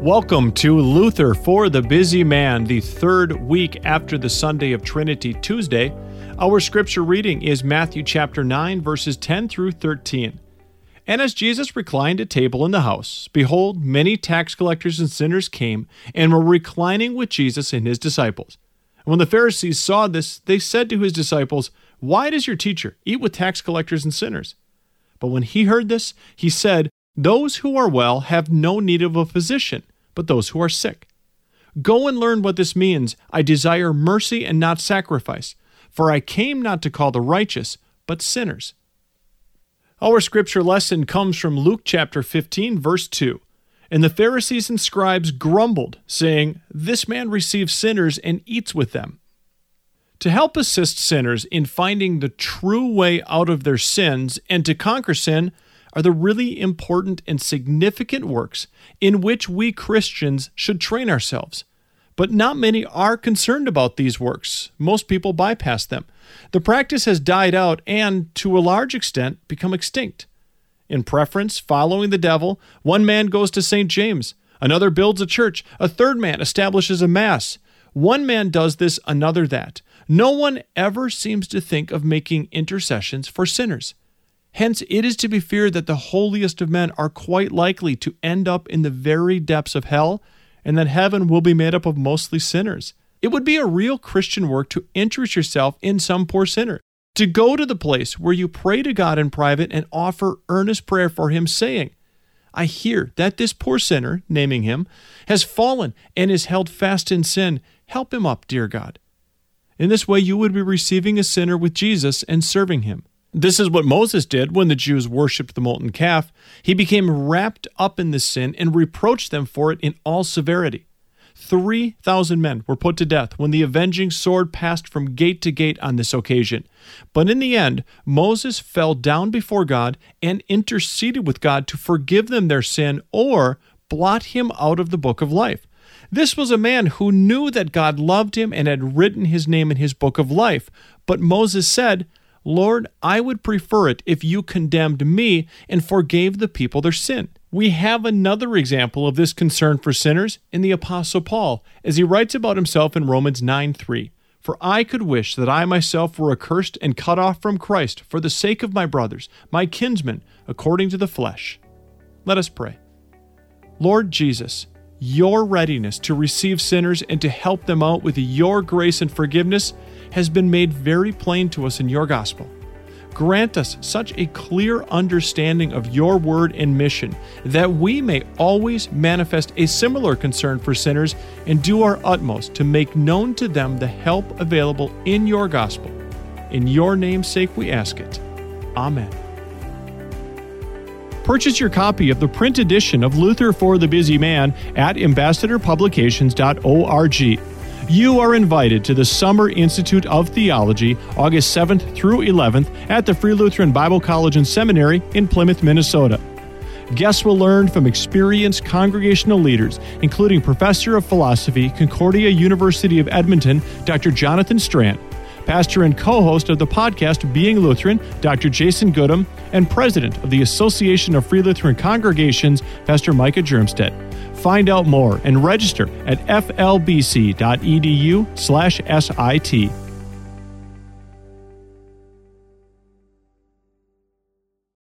Welcome to Luther for the Busy Man, the third week after the Sunday of Trinity Tuesday. Our scripture reading is Matthew chapter 9, verses 10 through 13. And as Jesus reclined at table in the house, behold, many tax collectors and sinners came and were reclining with Jesus and his disciples. And when the Pharisees saw this, they said to his disciples, Why does your teacher eat with tax collectors and sinners? But when he heard this, he said, Those who are well have no need of a physician but those who are sick. Go and learn what this means. I desire mercy and not sacrifice, for I came not to call the righteous, but sinners. Our scripture lesson comes from Luke chapter 15, verse 2. And the Pharisees and scribes grumbled, saying, This man receives sinners and eats with them. To help assist sinners in finding the true way out of their sins and to conquer sin, are the really important and significant works in which we Christians should train ourselves. But not many are concerned about these works. Most people bypass them. The practice has died out and, to a large extent, become extinct. In preference, following the devil, one man goes to St. James, another builds a church, a third man establishes a mass. One man does this, another that. No one ever seems to think of making intercessions for sinners. Hence, it is to be feared that the holiest of men are quite likely to end up in the very depths of hell, and that heaven will be made up of mostly sinners. It would be a real Christian work to interest yourself in some poor sinner, to go to the place where you pray to God in private and offer earnest prayer for him, saying, I hear that this poor sinner, naming him, has fallen and is held fast in sin. Help him up, dear God. In this way, you would be receiving a sinner with Jesus and serving him. This is what Moses did when the Jews worshipped the molten calf. He became wrapped up in the sin and reproached them for it in all severity. 3,000 men were put to death when the avenging sword passed from gate to gate on this occasion. But in the end, Moses fell down before God and interceded with God to forgive them their sin or blot him out of the book of life. This was a man who knew that God loved him and had written his name in his book of life. But Moses said, Lord, I would prefer it if you condemned me and forgave the people their sin. We have another example of this concern for sinners in the Apostle Paul, as he writes about himself in Romans 9 3. For I could wish that I myself were accursed and cut off from Christ for the sake of my brothers, my kinsmen, according to the flesh. Let us pray. Lord Jesus, your readiness to receive sinners and to help them out with your grace and forgiveness has been made very plain to us in your gospel. Grant us such a clear understanding of your word and mission that we may always manifest a similar concern for sinners and do our utmost to make known to them the help available in your gospel. In your name's sake we ask it. Amen. Purchase your copy of the print edition of Luther for the Busy Man at ambassadorpublications.org. You are invited to the Summer Institute of Theology, August 7th through 11th at the Free Lutheran Bible College and Seminary in Plymouth, Minnesota. Guests will learn from experienced congregational leaders, including Professor of Philosophy, Concordia University of Edmonton, Dr. Jonathan Strand, pastor and co host of the podcast Being Lutheran, Dr. Jason Gudim, and president of the Association of Free Lutheran Congregations, Pastor Micah Hjermstad. Find out more and register at flbc.edu/sit.